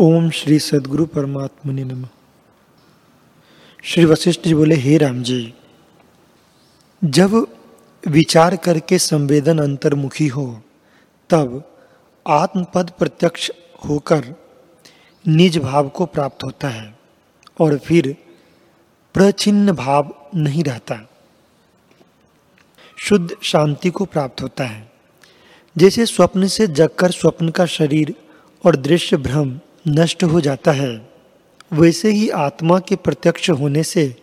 ओम श्री सदगुरु परमात्मा ने नम। श्री वशिष्ठ जी बोले, हे राम जी, जब विचार करके संवेदन अंतर्मुखी हो, तब आत्मपद प्रत्यक्ष होकर निज भाव को प्राप्त होता है और फिर प्रचिन्न भाव नहीं रहता। शुद्ध शांति को प्राप्त होता है। जैसे स्वप्न से जगकर स्वप्न का शरीर और दृश्य भ्रम नष्ट हो जाता है। वैसे ही आत्मा के प्रत्यक्ष होने से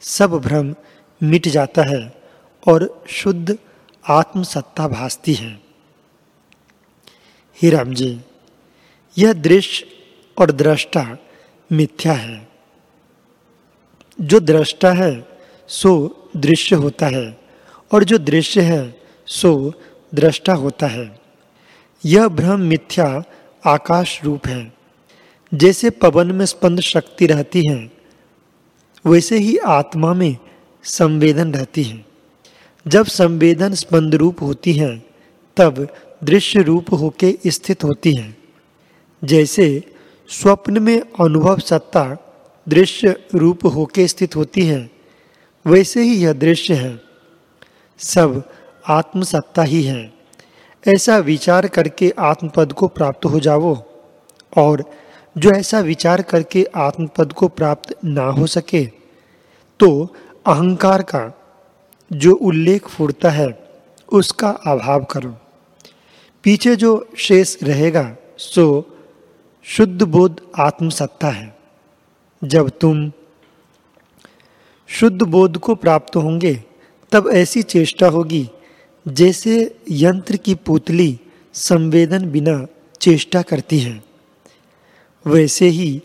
सब भ्रम मिट जाता है और शुद्ध आत्मसत्ता भासती है। ही राम जी, यह दृश्य और दृष्टा मिथ्या है। जो दृष्टा है, सो दृश्य होता है और जो दृश्य है, सो दृष्टा होता है। यह भ्रम मिथ्या आकाश रूप है। जैसे पवन में स्पंद शक्ति रहती है, वैसे ही आत्मा में संवेदन रहती है। जब संवेदन स्पंद रूप होती है, तब दृश्य रूप होके स्थित होती है। जैसे स्वप्न में अनुभव सत्ता दृश्य रूप होके स्थित होती है, वैसे ही यह दृश्य है। सब आत्मसत्ता ही है। ऐसा विचार करके आत्मपद को प्राप्त हो जाओ और जो ऐसा विचार करके आत्मपद को प्राप्त ना हो सके तो अहंकार का जो उल्लेख फूटता है, उसका अभाव करो। पीछे जो शेष रहेगा, सो शुद्ध बोध आत्मसत्ता है। जब तुम शुद्ध बोध को प्राप्त होंगे, तब ऐसी चेष्टा होगी, जैसे यंत्र की पुतली संवेदन बिना चेष्टा करती है। वैसे ही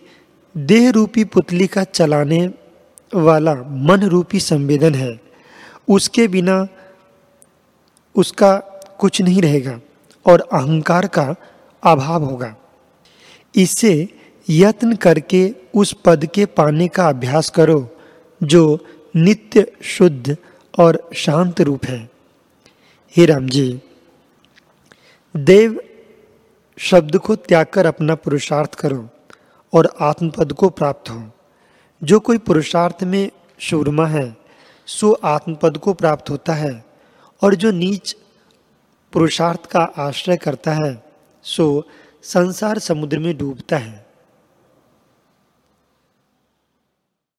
देह रूपी पुतली का चलाने वाला मन रूपी संवेदन है। उसके बिना उसका कुछ नहीं रहेगा और अहंकार का अभाव होगा। इससे यत्न करके उस पद के पाने का अभ्यास करो, जो नित्य शुद्ध और शांत रूप है। हे राम जी देव शब्द को त्याग कर अपना पुरुषार्थ करो। और आत्मपद को प्राप्त हो। जो कोई पुरुषार्थ में शूरमा है, सो आत्मपद को प्राप्त होता है, और जो नीच पुरुषार्थ का आश्रय करता है, सो संसार समुद्र में डूबता है।